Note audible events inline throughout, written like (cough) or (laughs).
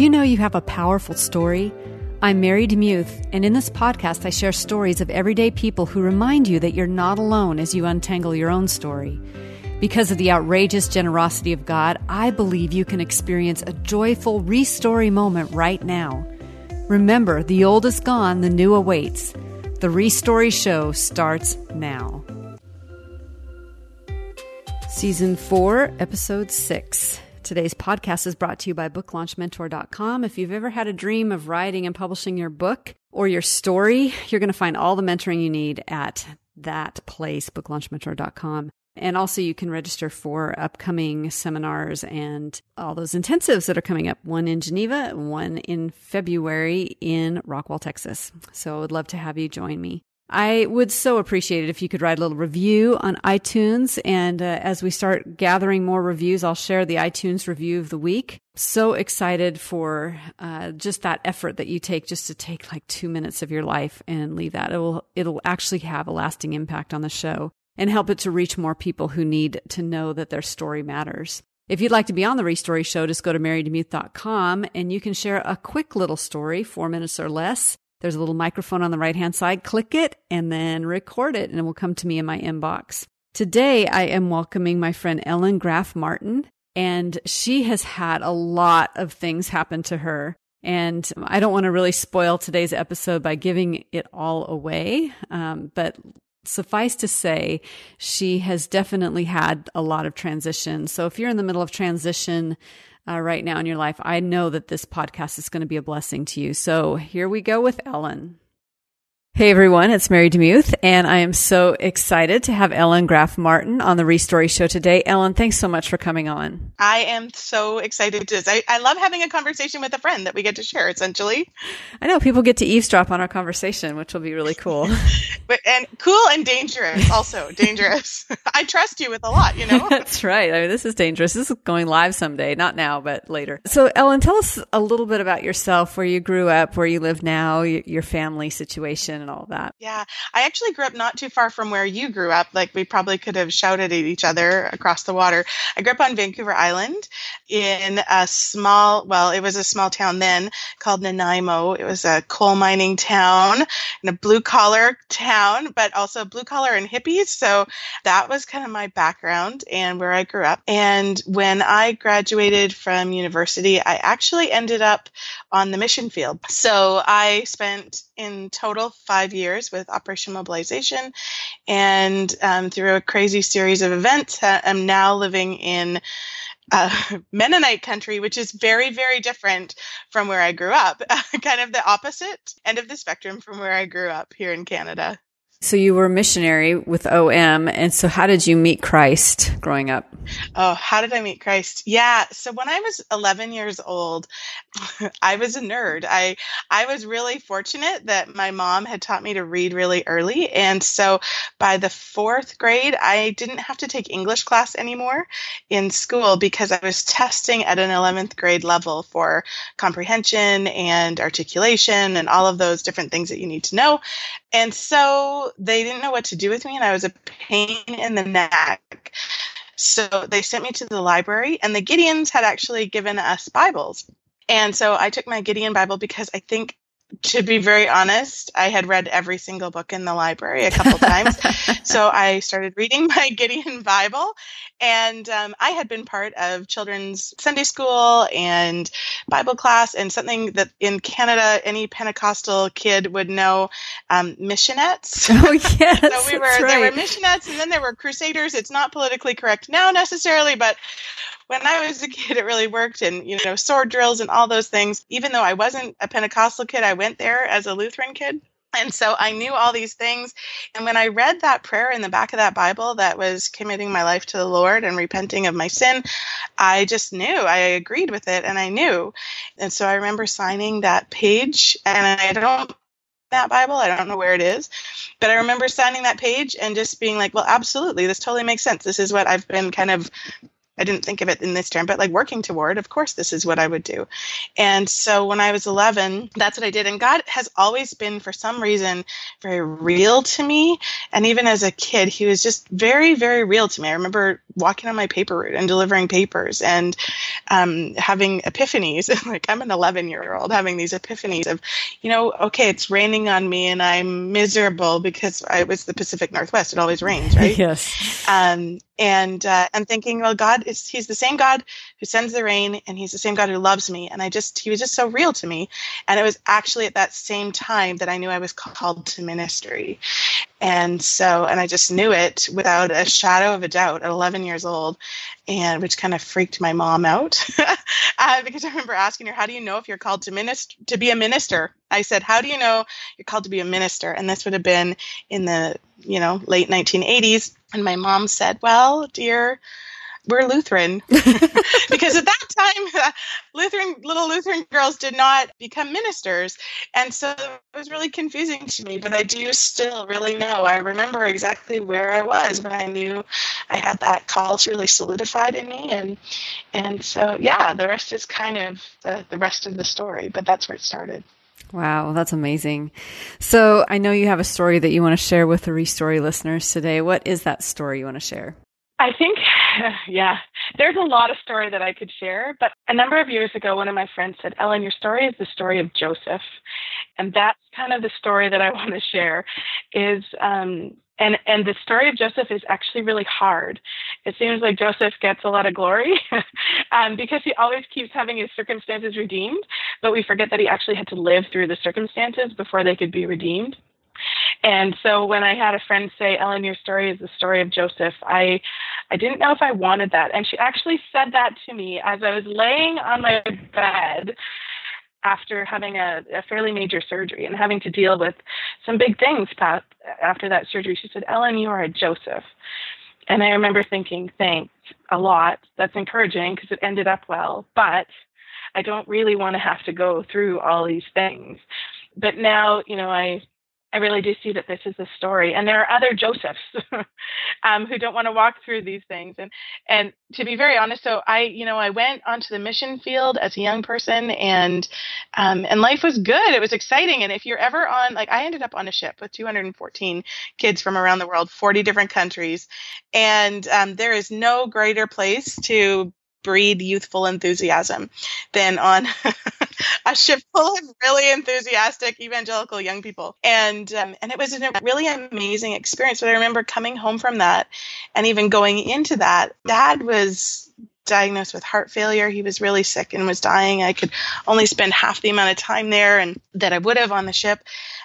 Do you know you have a powerful story? I'm Mary DeMuth, and in this podcast, I share stories of everyday people who remind you that you're not alone as you untangle your own story. Because of the outrageous generosity of God, I believe you can experience a joyful restory moment right now. Remember, the old is gone, the new awaits. The Restory Show starts now. Season 4, Episode 6. Today's podcast is brought to you by BookLaunchMentor.com. If you've ever had a dream of writing and publishing your book or your story, you're going to find all the mentoring you need at that place, BookLaunchMentor.com. And also, you can register for upcoming seminars and all those intensives that are coming up one in Geneva, one in February in Rockwall, Texas. So, I would love to have you join me. I would so appreciate it if you could write a little review on iTunes. And uh, as we start gathering more reviews, I'll share the iTunes review of the week. So excited for uh, just that effort that you take just to take like two minutes of your life and leave that. It will, it'll actually have a lasting impact on the show and help it to reach more people who need to know that their story matters. If you'd like to be on the Restory Show, just go to marydemuth.com and you can share a quick little story, four minutes or less there's a little microphone on the right hand side. Click it and then record it, and it will come to me in my inbox. Today, I am welcoming my friend Ellen Graf-Martin, and she has had a lot of things happen to her. And I don't want to really spoil today's episode by giving it all away, um, but suffice to say, she has definitely had a lot of transition. So if you're in the middle of transition, uh, right now in your life, I know that this podcast is going to be a blessing to you. So here we go with Ellen. Hey everyone, it's Mary DeMuth, and I am so excited to have Ellen Graf-Martin on the Restory Show today. Ellen, thanks so much for coming on. I am so excited to. I, I love having a conversation with a friend that we get to share. Essentially, I know people get to eavesdrop on our conversation, which will be really cool. (laughs) but and cool and dangerous, also (laughs) dangerous. (laughs) I trust you with a lot, you know. That's right. I mean, this is dangerous. This is going live someday, not now, but later. So, Ellen, tell us a little bit about yourself, where you grew up, where you live now, your family situation and all that. Yeah, I actually grew up not too far from where you grew up. Like we probably could have shouted at each other across the water. I grew up on Vancouver Island in a small, well, it was a small town then called Nanaimo. It was a coal mining town and a blue collar town, but also blue collar and hippies. So that was kind of my background and where I grew up. And when I graduated from university, I actually ended up on the mission field. So I spent in total five years with Operation Mobilization, and um, through a crazy series of events, I'm now living in uh, (laughs) Mennonite country, which is very, very different from where I grew up, (laughs) kind of the opposite end of the spectrum from where I grew up here in Canada. So you were a missionary with OM. And so how did you meet Christ growing up? Oh, how did I meet Christ? Yeah. So when I was 11 years old, (laughs) I was a nerd. I, I was really fortunate that my mom had taught me to read really early. And so by the fourth grade, I didn't have to take English class anymore in school because I was testing at an 11th grade level for comprehension and articulation and all of those different things that you need to know. And so they didn't know what to do with me, and I was a pain in the neck. So they sent me to the library, and the Gideons had actually given us Bibles. And so I took my Gideon Bible because I think to be very honest, I had read every single book in the library a couple times. (laughs) so I started reading my Gideon Bible. And um, I had been part of children's Sunday school and Bible class, and something that in Canada, any Pentecostal kid would know um, missionettes. (laughs) Oh, yes. (laughs) so we were, right. there were missionettes, and then there were crusaders. It's not politically correct now necessarily, but when I was a kid, it really worked. And, you know, sword drills and all those things. Even though I wasn't a Pentecostal kid, I went there as a Lutheran kid. And so I knew all these things. And when I read that prayer in the back of that Bible that was committing my life to the Lord and repenting of my sin, I just knew. I agreed with it and I knew. And so I remember signing that page and I don't that Bible. I don't know where it is, but I remember signing that page and just being like, well, absolutely, this totally makes sense. This is what I've been kind of I didn't think of it in this term, but like working toward, of course, this is what I would do. And so when I was 11, that's what I did. And God has always been, for some reason, very real to me. And even as a kid, He was just very, very real to me. I remember walking on my paper route and delivering papers and um, having epiphanies. (laughs) like I'm an 11 year old having these epiphanies of, you know, okay, it's raining on me and I'm miserable because I was the Pacific Northwest. It always rains, right? (laughs) yes. Um, and uh, and thinking, well, God is He's the same God who sends the rain, and He's the same God who loves me. And I just He was just so real to me. And it was actually at that same time that I knew I was called to ministry. And so, and I just knew it without a shadow of a doubt at 11 years old, and which kind of freaked my mom out (laughs) uh, because I remember asking her, "How do you know if you're called to minister to be a minister?" I said, "How do you know you're called to be a minister?" And this would have been in the you know late 1980s. And my mom said, Well, dear, we're Lutheran. (laughs) because at that time, (laughs) Lutheran little Lutheran girls did not become ministers. And so it was really confusing to me, but I do still really know. I remember exactly where I was when I knew I had that call really solidified in me. And and so yeah, the rest is kind of the, the rest of the story, but that's where it started. Wow, that's amazing. So I know you have a story that you want to share with the Restory listeners today. What is that story you want to share? I think, (laughs) yeah, there's a lot of story that I could share. But a number of years ago, one of my friends said, Ellen, your story is the story of Joseph. And that's kind of the story that I (laughs) want to share is um, and and the story of Joseph is actually really hard. It seems like Joseph gets a lot of glory (laughs) um, because he always keeps having his circumstances redeemed, but we forget that he actually had to live through the circumstances before they could be redeemed. And so when I had a friend say, "Ellen, your story is the story of Joseph," I I didn't know if I wanted that, and she actually said that to me as I was laying on my bed after having a, a, fairly major surgery and having to deal with some big things after that surgery. She said, Ellen, you are a Joseph. And I remember thinking, thanks a lot. That's encouraging because it ended up well. But I don't really want to have to go through all these things. But now, you know, I I really do see that this is a story, and there are other Josephs (laughs) um, who don't want to walk through these things. And and to be very honest, so I, you know, I went onto the mission field as a young person, and um, and life was good. It was exciting. And if you're ever on, like, I ended up on a ship with 214 kids from around the world, 40 different countries, and um, there is no greater place to breed youthful enthusiasm than on (laughs) a ship full of really enthusiastic evangelical young people. And um, and it was a really amazing experience. But I remember coming home from that and even going into that, dad was diagnosed with heart failure. He was really sick and was dying. I could only spend half the amount of time there and that I would have on the ship.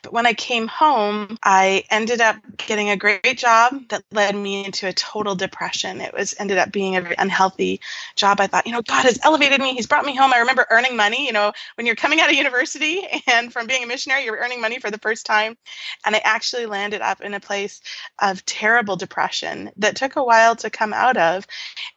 But when I came home, I ended up getting a great job that led me into a total depression. It was ended up being a very unhealthy job. I thought, you know, God has elevated me. He's brought me home. I remember earning money, you know, when you're coming out of university (laughs) and from being a missionary, you're earning money for the first time. And I actually landed up in a place of terrible depression that took a while to come out of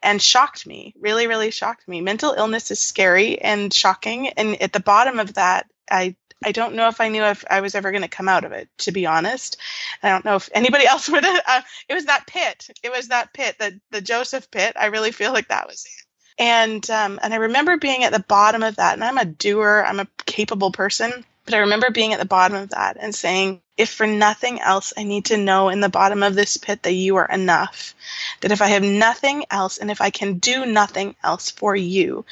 and shocked me, really, really shocked me. Mental illness is scary and shocking. And at the bottom of that, I I don't know if I knew if I was ever going to come out of it, to be honest. I don't know if anybody (laughs) else would have. Uh, it was that pit. It was that pit, the, the Joseph pit. I really feel like that was it. And, um, and I remember being at the bottom of that, and I'm a doer, I'm a capable person. But I remember being at the bottom of that and saying, if for nothing else, I need to know in the bottom of this pit that you are enough. That if I have nothing else and if I can do nothing else for you,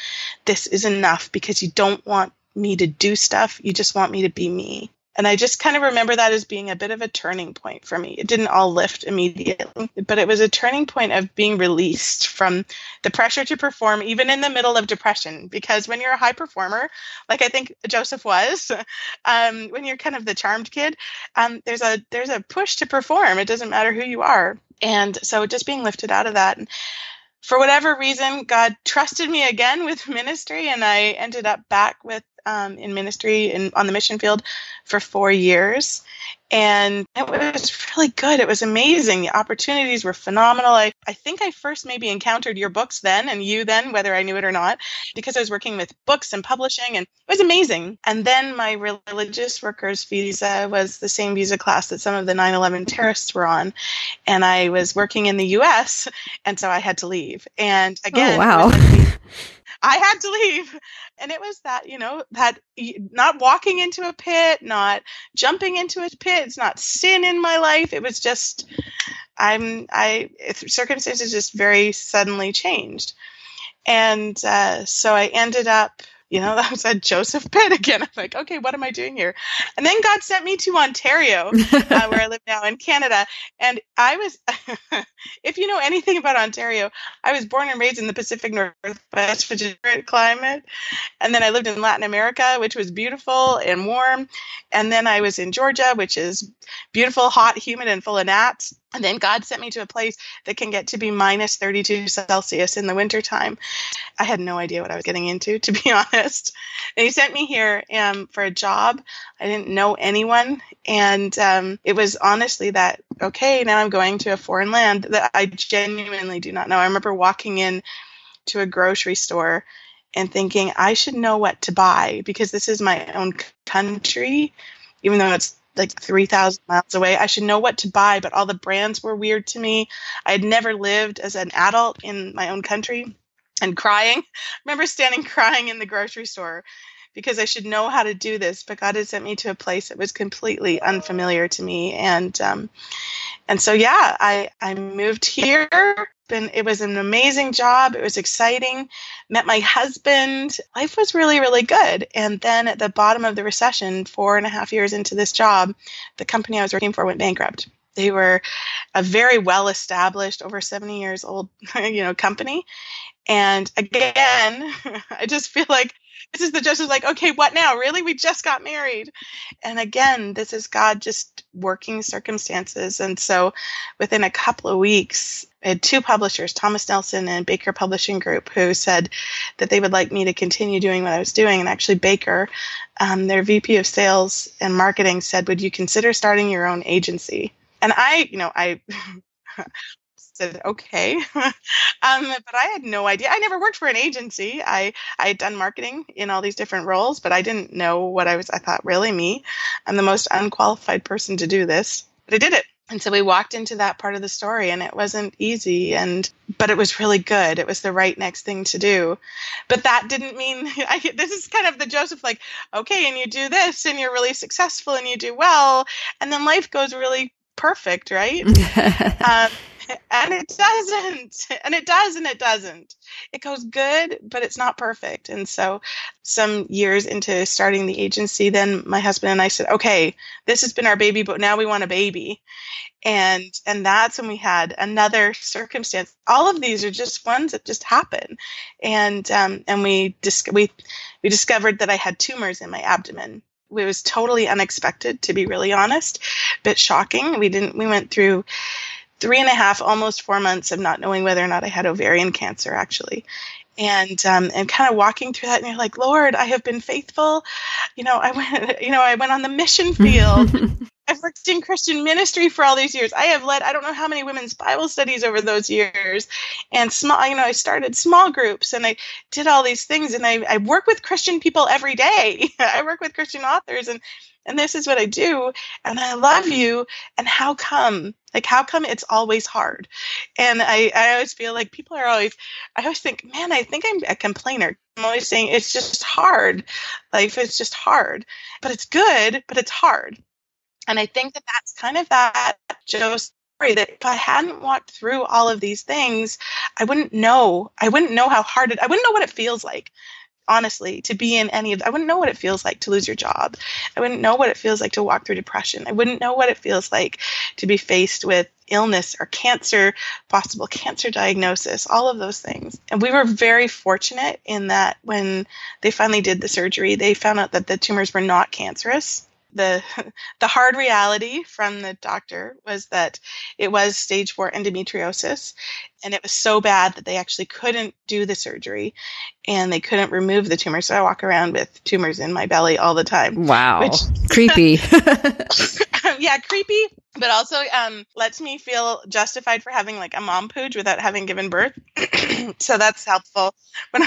this is enough because you don't want me to do stuff. You just want me to be me. And I just kind of remember that as being a bit of a turning point for me. It didn't all lift immediately, but it was a turning point of being released from the pressure to perform, even in the middle of depression. Because when you're a high performer, like I think Joseph was, (laughs) um, when you're kind of the charmed kid, um, there's a there's a push to perform. It doesn't matter who you are. And so just being lifted out of that. And for whatever reason, God trusted me again with ministry, and I ended up back with um, in ministry in, on the mission field for four years. And it was really good. It was amazing. The opportunities were phenomenal. I, I think I first maybe encountered your books then and you then, whether I knew it or not, because I was working with books and publishing, and it was amazing. And then my religious workers visa was the same visa class that some of the 9 11 terrorists were on. And I was working in the US, and so I had to leave. And oh, again, oh, wow. (laughs) I had to leave. And it was that, you know, that not walking into a pit, not jumping into a pit, it's not sin in my life. It was just, I'm, I, circumstances just very suddenly changed. And uh, so I ended up you know, that was at Joseph (laughs) Pitt again. I'm like, okay, what am I doing here? And then God sent me to Ontario, uh, (laughs) where I live now in Canada. And I was, (laughs) if you know anything about Ontario, I was born and raised in the Pacific Northwest, which is great climate. And then I lived in Latin America, which was beautiful and warm. And then I was in Georgia, which is beautiful, hot, humid, and full of gnats. And then God sent me to a place that can get to be minus 32 Celsius in the wintertime. I had no idea what I was getting into, to be (laughs) honest. And He sent me here um, for a job. I didn't know anyone. And um, it was honestly that, okay, now I'm going to a foreign land that I genuinely do not know. I remember walking in to a grocery store and thinking, I should know what to buy because this is my own country, even though it's like 3,000 miles away. I should know what to buy, but all the brands were weird to me. I had never lived as an adult in my own country and crying. I (laughs) remember standing (laughs) crying in the grocery store because I should know how to do this, but God had sent me to a place that was completely unfamiliar to me. And um, and so yeah, I I moved here. And it was an amazing job. It was exciting. Met my husband. Life was really, really good. And then at the bottom of the recession, four and a half years into this job, the company I was working for went bankrupt. They were a very well established, over 70 years old, (laughs) you know, company. And again, (laughs) I just feel like this is the Joseph like, okay, what now? Really? We just got married. And again, this is God just working circumstances. And so within a couple of weeks, I had two publishers, Thomas Nelson and Baker Publishing Group, who said that they would like me to continue doing what I was doing. And actually, Baker, um, their VP of sales and marketing, said, Would you consider starting your own agency? And I, you know, I (laughs) said okay. (laughs) Um, but i had no idea. I never worked for an agency. I i had done marketing in all these different roles but i didn't know what i was i thought really me? I'm the most unqualified person to do this. But i did it. And so we walked into that part of the story and it wasn't easy and but it was really good. It was the right next thing to do. But that didn't mean (laughs) I, this is kind of the joseph like okay and you do this and you're really successful and you do well and then life goes really perfect right? (laughs) Um, and it doesn't. (laughs) And it does and it doesn't. It goes good but it's not perfect. And so some years into starting the agency then my husband and i said okay this has been our baby but now we want a baby. And and that's when we had another circumstance. All of these are just ones that just happen. And um, and we dis- we we discovered that i had tumors in my abdomen. It was totally unexpected to be really honest bit shocking. We didn't we went through three and a half, almost four months of not knowing whether or not I had ovarian cancer, actually. And um, and kind of walking through that, and you're like, Lord, I have been faithful. You know, I went, (laughs) you know, I went on the mission field. (laughs) I've worked in Christian ministry for all these years. I have led I don't know how many women's Bible studies over those years, and small. You know, I started small groups, and I did all these things, and I, I work with Christian people every day. (laughs) I work with Christian authors, and and this is what I do, and I love you. And how come? Like, how come it's always hard? And I, I always feel like people are always, I always think, man, I think I'm a complainer. I'm always saying it's just hard. Life is just hard, but it's good, but it's hard. And I think that that's kind of that Joe's story that if I hadn't walked through all of these things, I wouldn't know. I wouldn't know how hard it, I wouldn't know what it feels like honestly to be in any of i wouldn't know what it feels like to lose your job. I wouldn't know what it feels like to walk through depression. I wouldn't know what it feels like to be faced with illness or cancer possible cancer diagnosis all of those things. And we were very fortunate in that when they finally did the surgery they found out that the tumors were not cancerous the (laughs) the hard reality from the doctor was that it was stage 4 endometriosis and it was so bad that they actually couldn't do the surgery and they couldn't remove the tumor. So i walk around with tumors in my belly all the time wow. which creepy (laughs) yeah creepy but also um, lets me feel justified for having like a mom pooch without having given birth. (clears throat) So that's helpful. (laughs)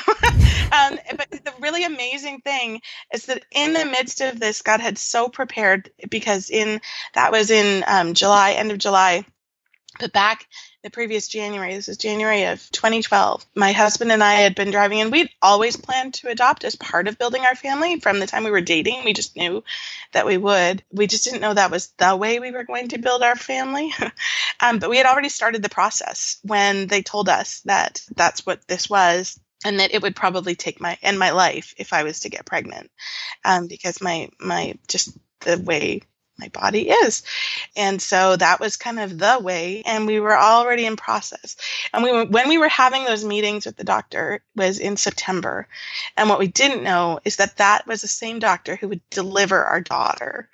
Um, but the really amazing thing is that in the midst of this god had so prepared because in that was in um, july end of july but back the previous January, this is January of 2012, my husband and I had been driving, and we'd always planned to adopt as part of building our family from the time we were dating. We just knew that we would. We just didn't know that was the way we were going to build our family. (laughs) um, but we had already started the process when they told us that that's what this was and that it would probably take my end my life if I was to get pregnant, um, because my my just the way my body is. And so that was kind of the way. And we were already in process. And we when we were having those meetings with the doctor was in September. And what we didn't know is that that was the same doctor who would deliver our daughter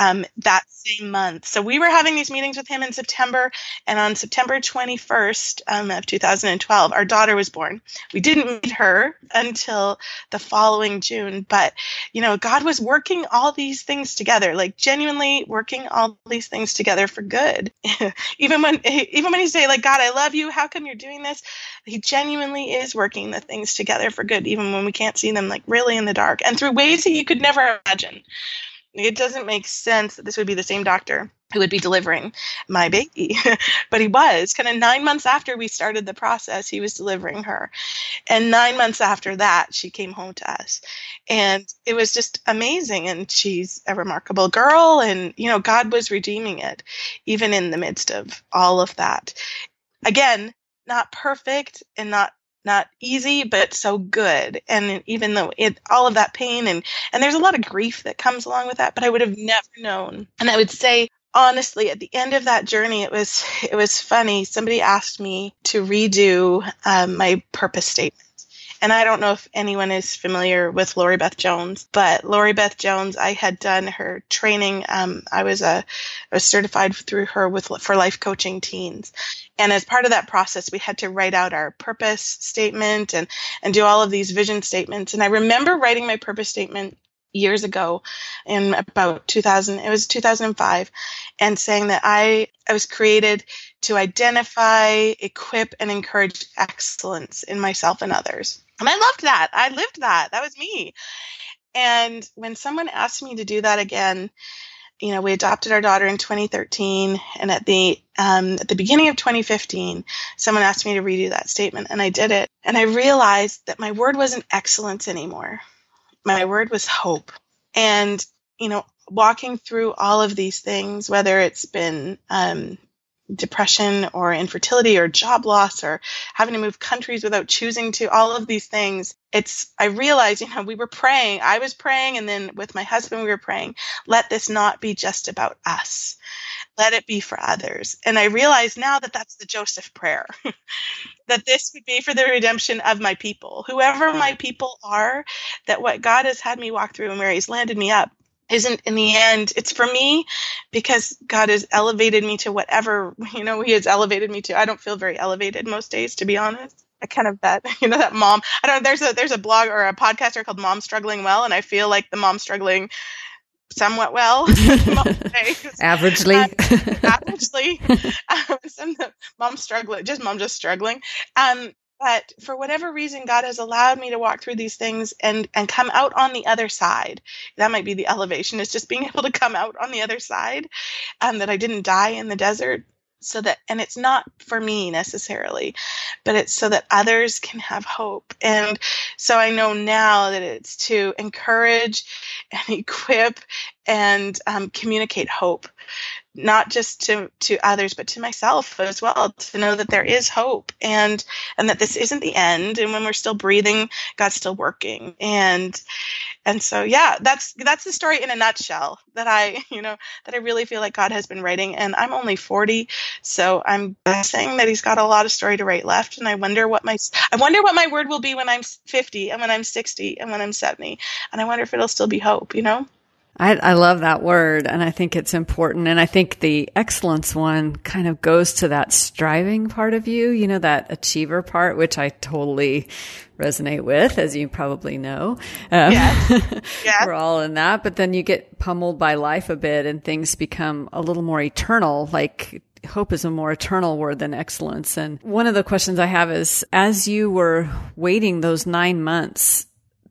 um, that same month. So we were having these meetings with him in September, and on September 21st um, of 2012, our daughter was born. We didn't meet her until the following June, but you know, God was working all these things together, like genuinely working all these things together for good. (laughs) even when (laughs) even when you say like God, I love you, how come you're doing this? He genuinely is working the things together for good, even when we can't see them like really in the dark and through ways that you could never imagine. It doesn't make sense that this would be the same doctor who would be delivering my baby. (laughs) but he was kind of nine months after we started the process, he was delivering her. And nine months after that, she came home to us. And it was just amazing. And she's a remarkable girl. And, you know, God was redeeming it, even in the midst of all of that. Again, not perfect and not not easy but so good. And even though it all of that pain and and there's a lot of grief that comes along with that but i would have never known. And i would say honestly at the end of that journey it was it was funny. Somebody asked me to redo um, my purpose statement and I don't know if anyone is familiar with Laurie Beth Jones, but Laurie Beth Jones, I had done her training. Um, I was a, I was certified through her with for life coaching teens, and as part of that process, we had to write out our purpose statement and and do all of these vision statements. And I remember writing my purpose statement years ago in about 2000 it was 2005 and saying that i i was created to identify equip and encourage excellence in myself and others and I loved that. I lived that. That was me. And when someone asked me to do that again, you know, we adopted our daughter in 2013, and at the um, at the beginning of 2015, someone asked me to redo that statement, and I did it. And I realized that my word wasn't excellence anymore. My word was hope. And you know, walking through all of these things, whether it's been um, depression or infertility or job loss or having to move countries without choosing to all of these things it's i realized you know we were praying. I was praying and then with my husband we were praying let this not be just about us. Let it be for others. And i realize now that that's the joseph prayer (laughs) that this would be for the redemption of my people. Whoever my people are that what god has had me walk through and where he's landed me up isn't in the end. It's for me because god has elevated me to whatever (laughs) you know he has elevated me to. I don't feel very elevated most days to be honest. I kind of bet (laughs) you know that mom i don't know there's a there's a blog or a podcaster called mom struggling well and i feel like the mom struggling somewhat well (laughs) averagely. Um, averagely. Um, some mom struggling just mom just struggling. Um but for whatever reason god has allowed me to walk through these things and and come out on the other side. That might be the elevation is just being (laughs) able to come out on the other side um, that i didn't die in the desert so that and it's not for me necessarily but it's so that others can have hope. And so i know now that it's to encourage and (laughs) equip and um, communicate hope not just to to others but to myself as well to know that there is hope and and that this isn't the end. And when we're still breathing god's still working. And and so yeah that's that's the story in a nutshell that i (laughs) you know that i really feel like god has been writing. And i'm only 40 so i'm saying that he's got a lot of story to write left. And i wonder what my i wonder what my word will be when i'm 50 and when i'm 60 and when i'm 70 and i wonder if it'll still be hope you know I, I love that word and I think it's important. And I think the excellence one kind of goes to that striving part of you, you know, that achiever part, which I totally resonate with, as you probably know. Um, yeah. (laughs) yeah. we're all in that. But then you get pummeled by life a bit and things become a little more eternal, like hope is a more eternal word than excellence. And one of the questions I have is as you were waiting those nine months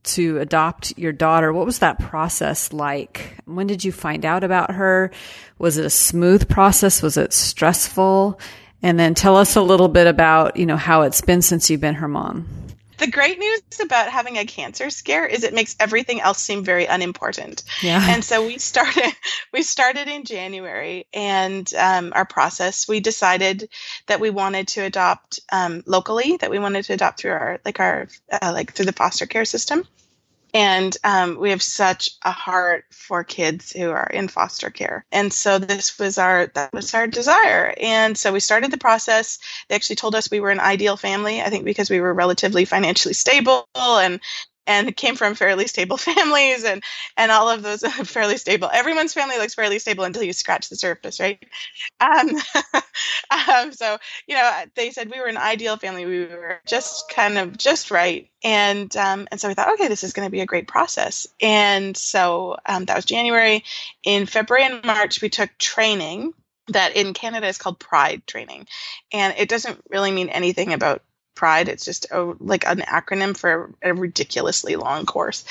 to adopt your daughter. What was that process like? When did you find out about her? Was it a smooth process? Was it stressful? And then tell us a little bit about, you know, how it's been since you've been her mom. The great news about having a cancer scare is it makes everything else seem very unimportant. Yeah. And so we started (laughs) we started in January, and um, our process we decided that we wanted to adopt um, locally, that we wanted to adopt through our like our uh, like through the foster care system and um, we have such a heart for kids who are in foster care. And so this was our that was our desire. And so we started the process. They actually told us we were an ideal family i think because we were relatively financially stable and and came from fairly stable (laughs) families and and all of those (laughs) fairly stable. Everyone's family looks fairly stable until you scratch the surface right? Um, (laughs) um, so you know they said we were an ideal family. We were just kind of just right. And um, and so we thought okay this is going to be a great process. And so um, that was january. In february and march we took training that in canada is called pride training. And it doesn't really mean anything about Pride. It's just a, like an acronym for a ridiculously long course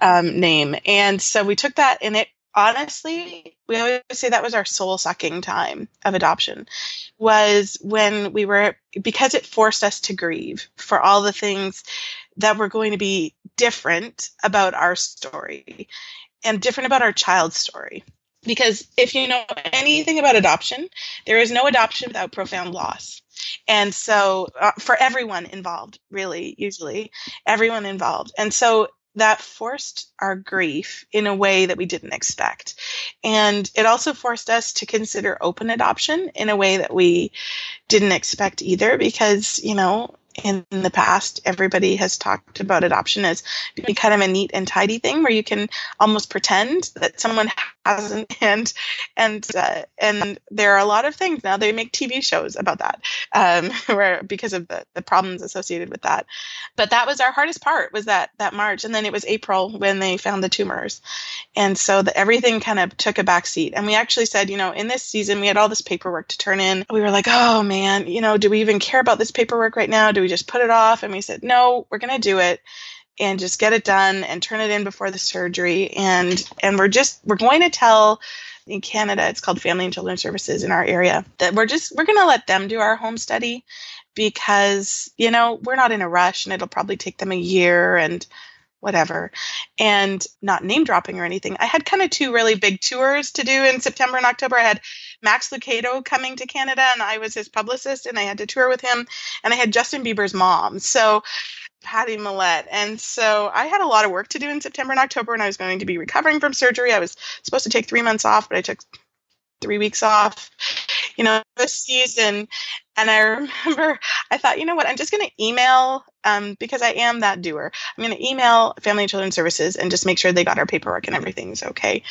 um, name. And so we took that, and it honestly, we always say that was our soul sucking time of adoption, was when we were, because it forced us to grieve for all the things that were going to be different about our story and different about our child's story. Because if you know anything about adoption, there is no adoption without profound loss. And so, uh, for everyone involved, really, usually, everyone involved. And so, that forced our grief in a way that we didn't expect. And it also forced us to consider open adoption in a way that we didn't expect either, because, you know, in the past, everybody has talked about adoption as being kind of a neat and tidy thing where you can almost pretend that someone hasn't, (laughs) and and uh, and there are a lot of things now. They make TV shows about that, um, (laughs) where because of the the problems associated with that. But that was our hardest part was that that March, and then it was April when they found the tumors, and so the, everything kind of took a back seat. And we actually said, you know, in this season we had all this paperwork to turn in. We were like, oh man, you know, do we even care about this paperwork right now? Do we just put it off? And we said, no, we're going to do it and just get it done and turn it in before the surgery. And, and we're just, we're going to tell in Canada, it's called Family and Children Services in our area, that we're just, we're going to let them do our home study because, you know, we're not in a rush and it'll probably take them a year and whatever. And not name dropping or anything. I had kind of two really big tours to do in September and October. I had Max Lucado coming to Canada and I was his publicist and I had to tour with him. And I had Justin Bieber's mom. So Pattie Mallette. And so I had a lot of work to do in September and October and I was going to be recovering from surgery. I was supposed to take three months off, but I took three weeks off, you know, this season. And I (laughs) remember I thought, you know what, I'm just going to email um, because I am that doer. I'm going to email Family and Children Services and just make sure they got our paperwork and everything's okay.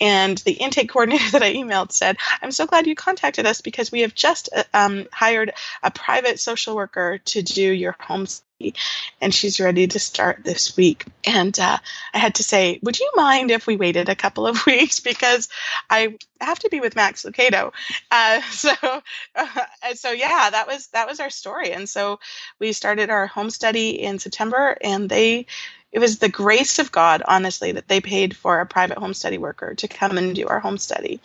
And the intake (laughs) coordinator that I emailed said, I'm so glad you contacted us because we have just uh, um, hired a private social worker to do your home and she's ready to start this week. And uh, I had to say, would you mind if we waited a couple of (laughs) weeks because I have to be with Max Lucado. Uh, (laughs) so, uh, so yeah, that was that was our story. And so we started our home study in September, and they it was the grace of God, honestly, that they paid for a private home study worker to come and do our home study.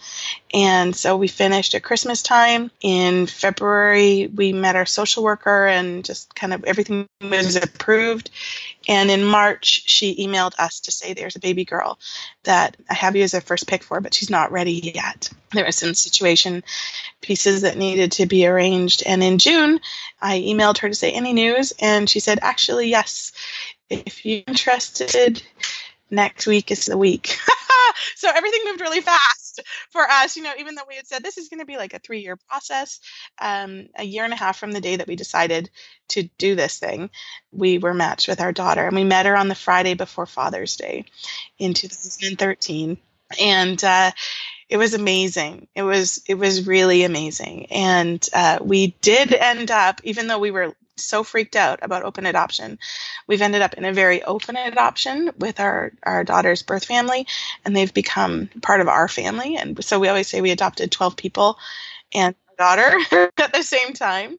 And so we finished at Christmas time. In February, we met our social worker and just kind of everything was approved. And in March, she emailed us to say there's a baby girl that I have you as a first pick for, but she's not ready yet. There was some situation pieces that needed to be arranged. And in June, I emailed her to say any news, and she said, actually, yes if you're interested, next week is the week. (laughs) so everything moved really fast for us, you know, even though we had said this is going to be like a three year process, um, a year and a half from the day that we decided to do this thing, we were matched with our daughter. And we met her on the Friday before Father's Day in 2013. And, uh, it was amazing. It was it was really amazing, and uh, we did end up, even though we were so freaked out about open adoption. We've ended up in a very open adoption with our, our daughter's birth family, and they've become part of our family. And so we always say we adopted 12 people, and daughter (laughs) at the same time.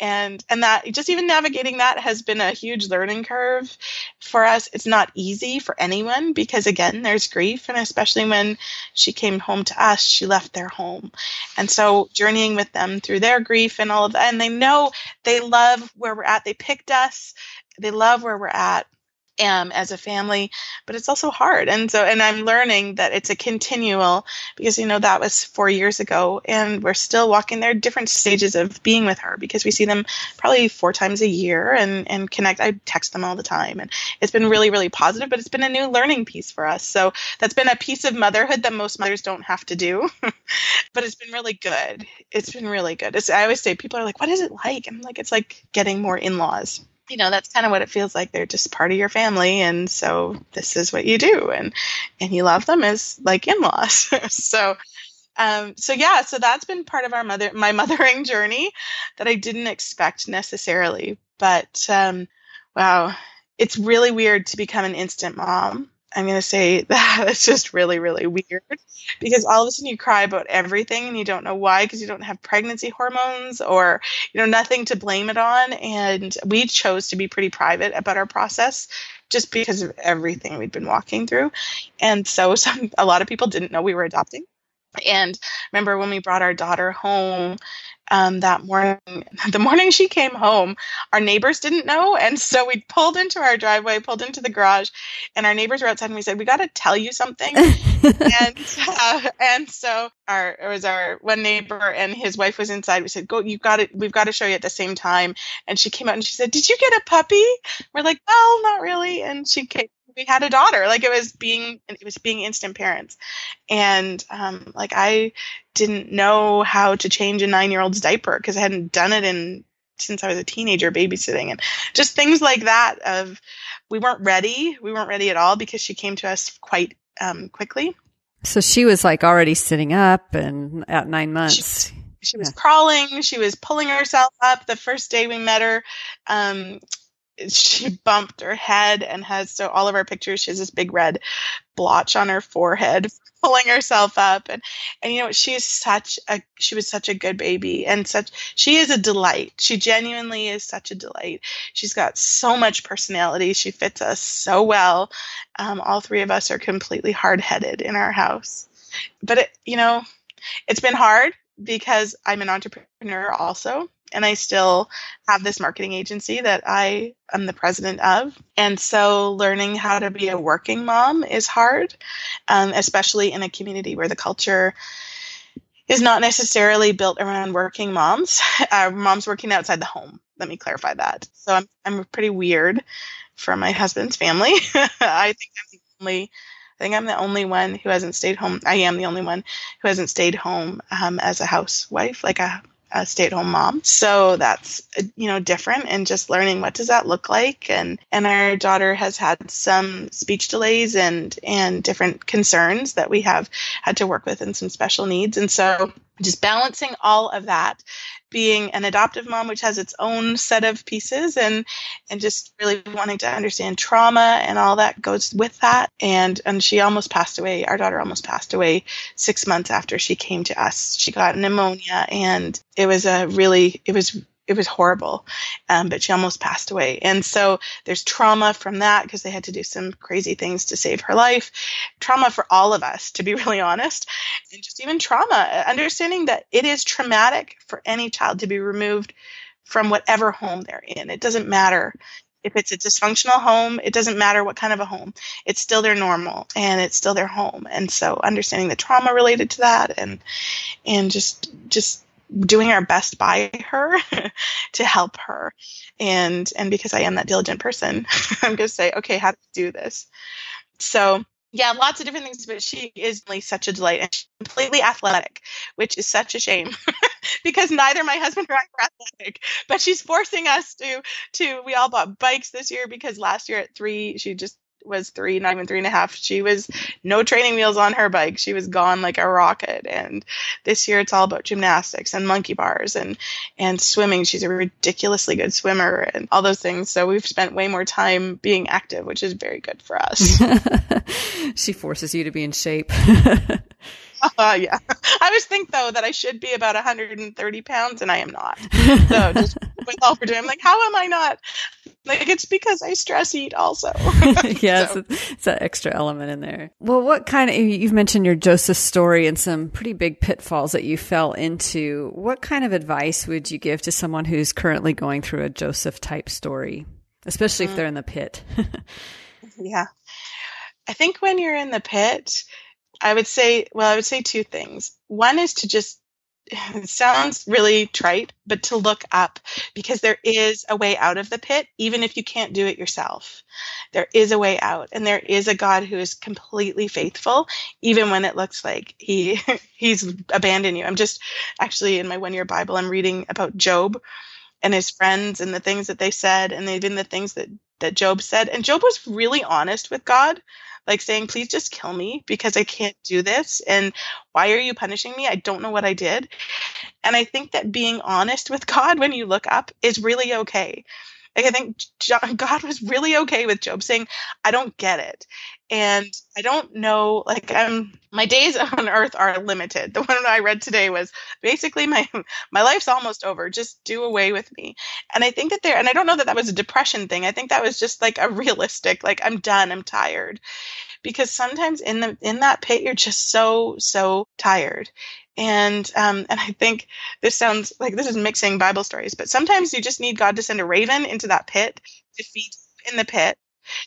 And and that just even navigating that has been a huge learning curve for us. It's not easy for anyone because again there's grief and especially when she came home to us she left their home. And so journeying with them through their grief and all of that and they know they love where we're at. They picked us. They love where we're at um, as a family, but it's also hard. And so, and I'm learning that it's a continual because, you know, that was four years ago and we're still walking there, different stages of being with her because we see them probably four times a year and, and connect. I text them all the time and it's been really, really positive, but it's been a new learning piece for us. So that's been a piece of motherhood that most mothers don't have to do, (laughs) but it's been really good. It's been really good. It's, I always say people are like, what is it like? I'm like, it's like getting more in-laws you know that's kind of what it feels like. They're just part of your family and so this is what you do and and you love them as like in-laws. (laughs) So um, so yeah so that's been part of our mother my (laughs) mothering journey that i didn't expect necessarily but um, wow it's really weird to become an instant mom I'm going to say (laughs) that it's just really, really weird because all of a sudden you cry about everything and you don't know why because you don't have pregnancy hormones or, you know, nothing to blame it on. And we chose to be pretty private about our process just because of everything we'd been walking through. And so (laughs) some, a lot of people didn't know we were adopting. And remember when we brought our daughter home um, that morning, (laughs) the morning she came home, our neighbors didn't know. And so we pulled into our driveway, pulled into the garage, and our neighbors were outside and we said, we got to tell you something. and, (laughs) uh, and so our, it was our one neighbor and his wife was inside. We said, go, you got it. We've got to show you at the same time. And she came out and she said, did you get a puppy? We're like, well, not really. And she came, we had a daughter like it was being it was being instant parents and um, like i didn't know how to change a nine year old's diaper because i hadn't done it in since i was a teenager babysitting. And just things like that of we weren't ready we weren't ready at all because she came to us quite um, quickly. So she was like already sitting up and at nine months. she, she was yeah. crawling she was pulling herself up the first day we met her um, she bumped her head and has so all of our pictures she has this big red blotch on her forehead (laughs) pulling herself up. And and you know she's such a she was such a good baby and such she is a delight. She genuinely is such a delight. She's got so much personality. She fits us so well. Um, all three of us are completely hard-headed in our house. But it you know it's been hard because i'm an entrepreneur also and I still have this marketing agency that I am the president of. And so learning how to be a working mom is hard, um, especially in a community where the culture is not necessarily built around working moms, (laughs) uh, moms working outside the home. Let me clarify that. So I'm, I'm pretty weird for my husband's family. (laughs) I think I'm the only I think I'm the only one who hasn't stayed home. I am the only one who hasn't stayed home um, as a housewife, like a a stay-at-home mom. So that's you know different and just learning what does that look like and and our daughter has had some speech delays and and different concerns that we have had to work with and some special needs and so just balancing all of that being an adoptive mom which has its own set of pieces and and just really wanting to understand trauma and all that goes with that. And and she almost passed away our daughter almost passed away 6 months after she came to us. She got pneumonia and it was a really it was it was horrible, um, but she almost passed away. And so there's trauma from that because they had to do some crazy things to save her life. Trauma for all of us, to be (laughs) really honest, and just even trauma, understanding that it is traumatic for any child to be removed from whatever home they're in. It doesn't matter if it's a dysfunctional home, it doesn't matter what kind of a home. It's still their normal and it's still their home. And so understanding the trauma related to that and and just just doing our best by her (laughs) to help her. And and because I am that diligent person, (laughs) I'm going to say, okay, how do do this? So yeah, lots of different things, but she is really such a delight and she's completely athletic, which is such a shame (laughs) because neither my husband or I are athletic. But she's forcing us to to we all bought bikes this year because last year at three she just was three, not even three and a half. She was no training wheels on her bike. She was gone like a rocket. And this year it's all about gymnastics and monkey bars and, and swimming. She's a ridiculously good swimmer and all those things. So we've spent way more time being active, which is very good for us. (laughs) she forces you to be in shape. (laughs) Uh, yeah. (laughs) I always think though that I should be about 130 pounds and I am not. So just with all we're doing, I'm like, how am I not? Like it's because I stress eat also. (laughs) (laughs) yes, so. it's that extra element in there. Well, what kind of you've mentioned your Joseph story and some pretty big pitfalls that you fell into. What kind of advice would you give to someone who's currently going through a Joseph type story, especially mm. if they're in the pit? (laughs) yeah. I think when you're in the pit, I would say, well, I would say two things. One is to just, it (sighs) sounds really trite, but to look up because there is a way out of the pit, even if you can't do it yourself. There is a way out, and there is a God who is completely faithful, even when it looks like he (laughs) he's abandoned you. I'm just actually in my one year Bible, I'm reading about Job and his friends and the things that they said, and even the things that that Job said. And Job was really honest with God like saying, please just kill me because I can't do this. And why are you punishing me? I don't know what I did. And I think that being honest with (laughs) God when you look up is really okay. Like I think God was really okay with Job saying, "I don't get it," and I don't know. Like I'm, my days (laughs) on Earth are limited. The one I read today was basically my my life's almost over. Just do away with me. And I think that there, and I don't know that that was a depression thing. I think that was just like a realistic, like I'm done. I'm tired because sometimes in the in that pit you're just so so tired and um, and I think this sounds like this is mixing Bible stories, but sometimes you just need God to send a raven into that pit to feed in the pit.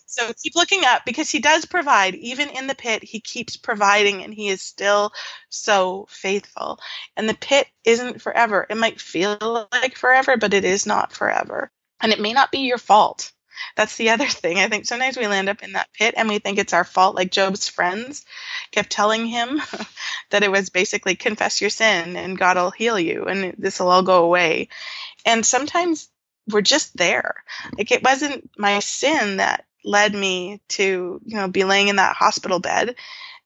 So keep looking up because He does provide. Even in the pit, He keeps providing, and He is still so faithful. And the pit isn't forever. It might feel like forever, but it is not forever. And it may not be your fault. That's the other (laughs) thing. I think sometimes we land up in that pit and we think it's our fault, like Job's friends kept telling him (laughs) that it was basically confess your sin and God will heal you and this will all go away. And sometimes we're just there. Like it wasn't my sin that led me to, you know, be laying in that hospital bed.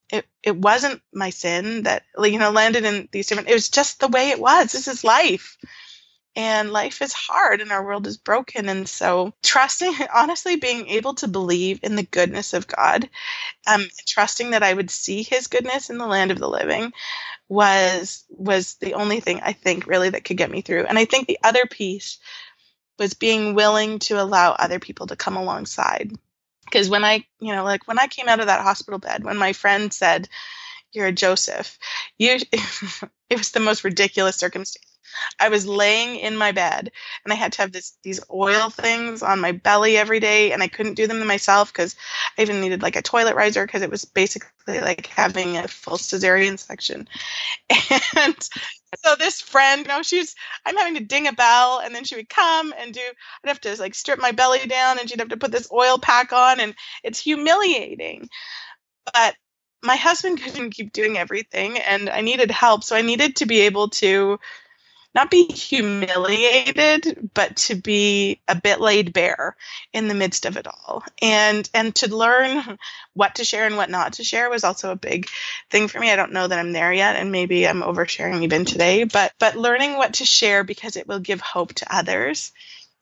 It, it wasn't my sin that, you know, landed in these different, it was just the way it was. This is life and life is hard and our world is broken. And so trusting (laughs) honestly being able to believe in the goodness of god um, trusting that i would see his goodness in the land of the living was was the only thing i think really that could get me through. And i think the other piece was being willing to allow other people to come alongside. Because when i you know like when i came out of that hospital bed when my friend said you're a joseph you (laughs) it was the most ridiculous circumstance I was laying in my bed and I had to have this these oil things on my belly every day and I couldn't do them myself because I even needed like a toilet riser because it was basically like having a full cesarean section. (laughs) And so this friend, you know, she's I'm having to ding a bell and then she would come and do I'd have to like strip my belly down and she'd have to put this oil pack on and it's humiliating. But my husband couldn't keep doing everything and I needed help. So I needed to be able to not be humiliated, but to be a bit laid bare in the midst of it all. And and to learn what to share and what not to share was also a big thing for me. I don't know that I'm there yet, and maybe I'm oversharing even today, but but learning what to share because it will give hope to others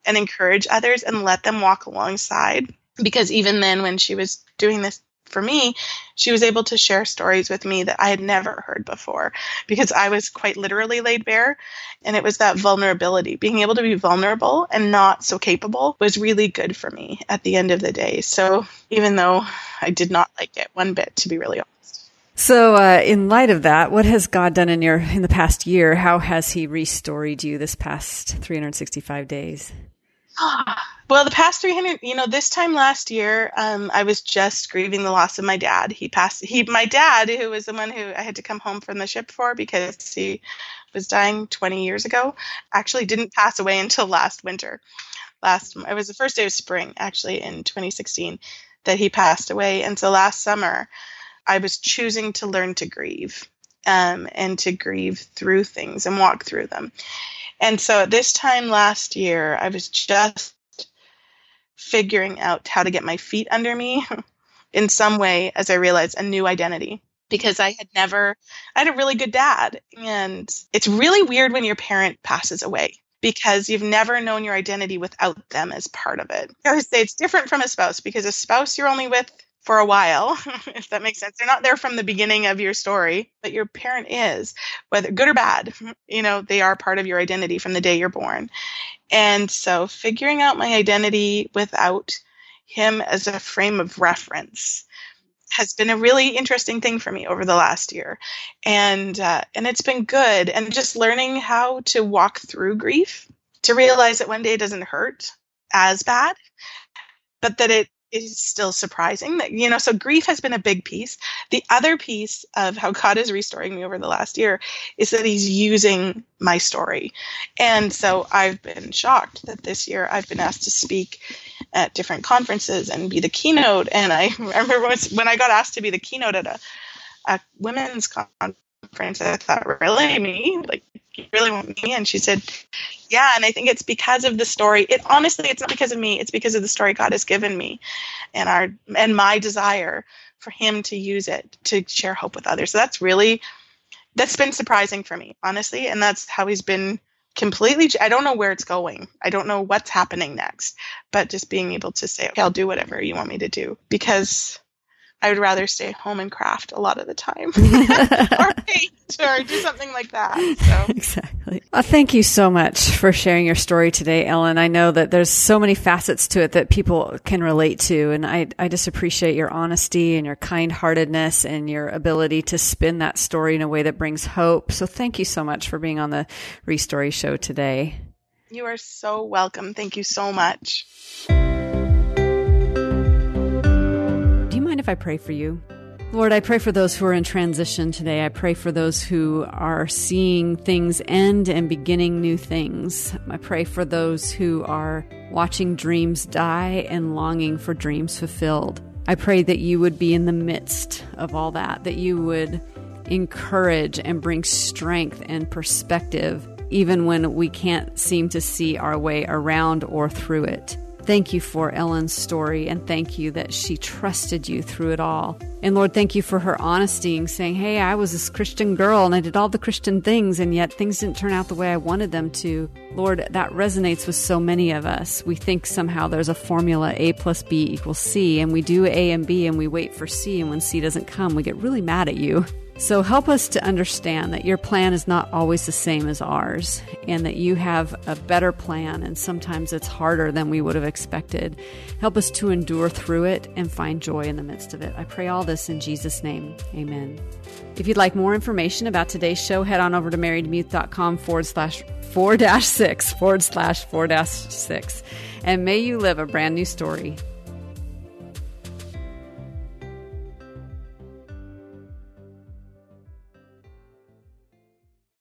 and encourage others and let them walk alongside. Because even then when she was doing this for me, she was able to share stories with me that I had never heard before because I was quite literally laid bare. And it was that vulnerability. Being able to be vulnerable and not so capable was really good for me at the end of the day. So even though I did not like it one bit, to be really honest. So, uh, in light of that, what has God done in your in the past year? How has He restored you this past 365 days? (gasps) Well, the past 300, you know, this time last year, um, I was just grieving the loss of my dad. He passed, he, my dad, who was the one who I had to come home from the ship for because he was dying 20 years ago, actually didn't pass away until last winter. Last, it was the first day of spring, actually, in 2016, that he passed away. And so last summer, I was choosing to learn to grieve um, and to grieve through things and walk through them. And so at this time last year, I was just figuring out how to get my feet under me (laughs) in some way as I realized a new identity because I had never, I had a really good dad. And it's really weird when your parent passes away because you've never known your identity without them as part of it. I always say it's different from a spouse because a spouse you're only with for a while, (laughs) if that makes sense. They're not there from the beginning of your story, but your parent is, whether good or bad. (laughs) You know, they are part of your identity from the day you're born. And so figuring out my identity without him as a frame of reference has been a really interesting thing for me over the last year and uh, and it's been good and just learning how to walk through grief to realize that one day it doesn't hurt as bad but that it is still surprising that you know so grief has been a big piece. The other piece of how god is restoring me over the last year is that he's using my story. And so i've been shocked that this year i've been asked to speak at different conferences and be the keynote. And i (laughs) remember once when i got asked to be the keynote at a, a women's conference i thought really? Me? Like you really want me and she said yeah. And i think it's because of the story. It honestly it's not because of me. It's because of the story god has given me and our and my desire for him to use it to share hope with others. So that's really that's been surprising for me honestly. And that's how he's been completely i don't know where it's going. I don't know what's happening next but just being able to say okay i'll do whatever you want me to do. Because I would rather stay home and craft a lot of the time (laughs) (laughs) or paint or do something like that. So. (laughs) Exactly. Well, thank you so much for sharing your story today, Ellen. I know that there's so many facets to it that people can relate to. And I, I just appreciate your honesty and your kind heartedness and your ability to spin that story in a way that brings hope. So thank you so much for being on the Restory show today. You are so welcome. Thank you so much. I pray for you? Lord, I pray for those who are in transition today. I pray for those who are seeing things end and beginning new things. I pray for those who are watching dreams die and longing for dreams fulfilled. I pray that you would be in the midst of all that, that you would encourage and bring strength and perspective, even when we can't seem to see our way around or through it. Thank you for Ellen's story and thank you that she trusted you through it all. And Lord, thank you for her honesty and saying, Hey, I was this Christian girl and I did all the Christian things and yet things didn't turn out the way I wanted them to. Lord, that resonates with so many of us. We think somehow there's a formula A plus B equals C and we do A and B and we wait for C and when C doesn't come, we get really mad at you. So help us to understand that your plan is not always the same as ours and that you have a better plan and sometimes it's harder than we would have expected. Help us to endure through it and find joy in the midst of it. I pray all this in Jesus' name. Amen. If you'd like more information about today's show, head on over to marydemuth.com forward slash four dash six forward slash four dash six. And may you live a brand new story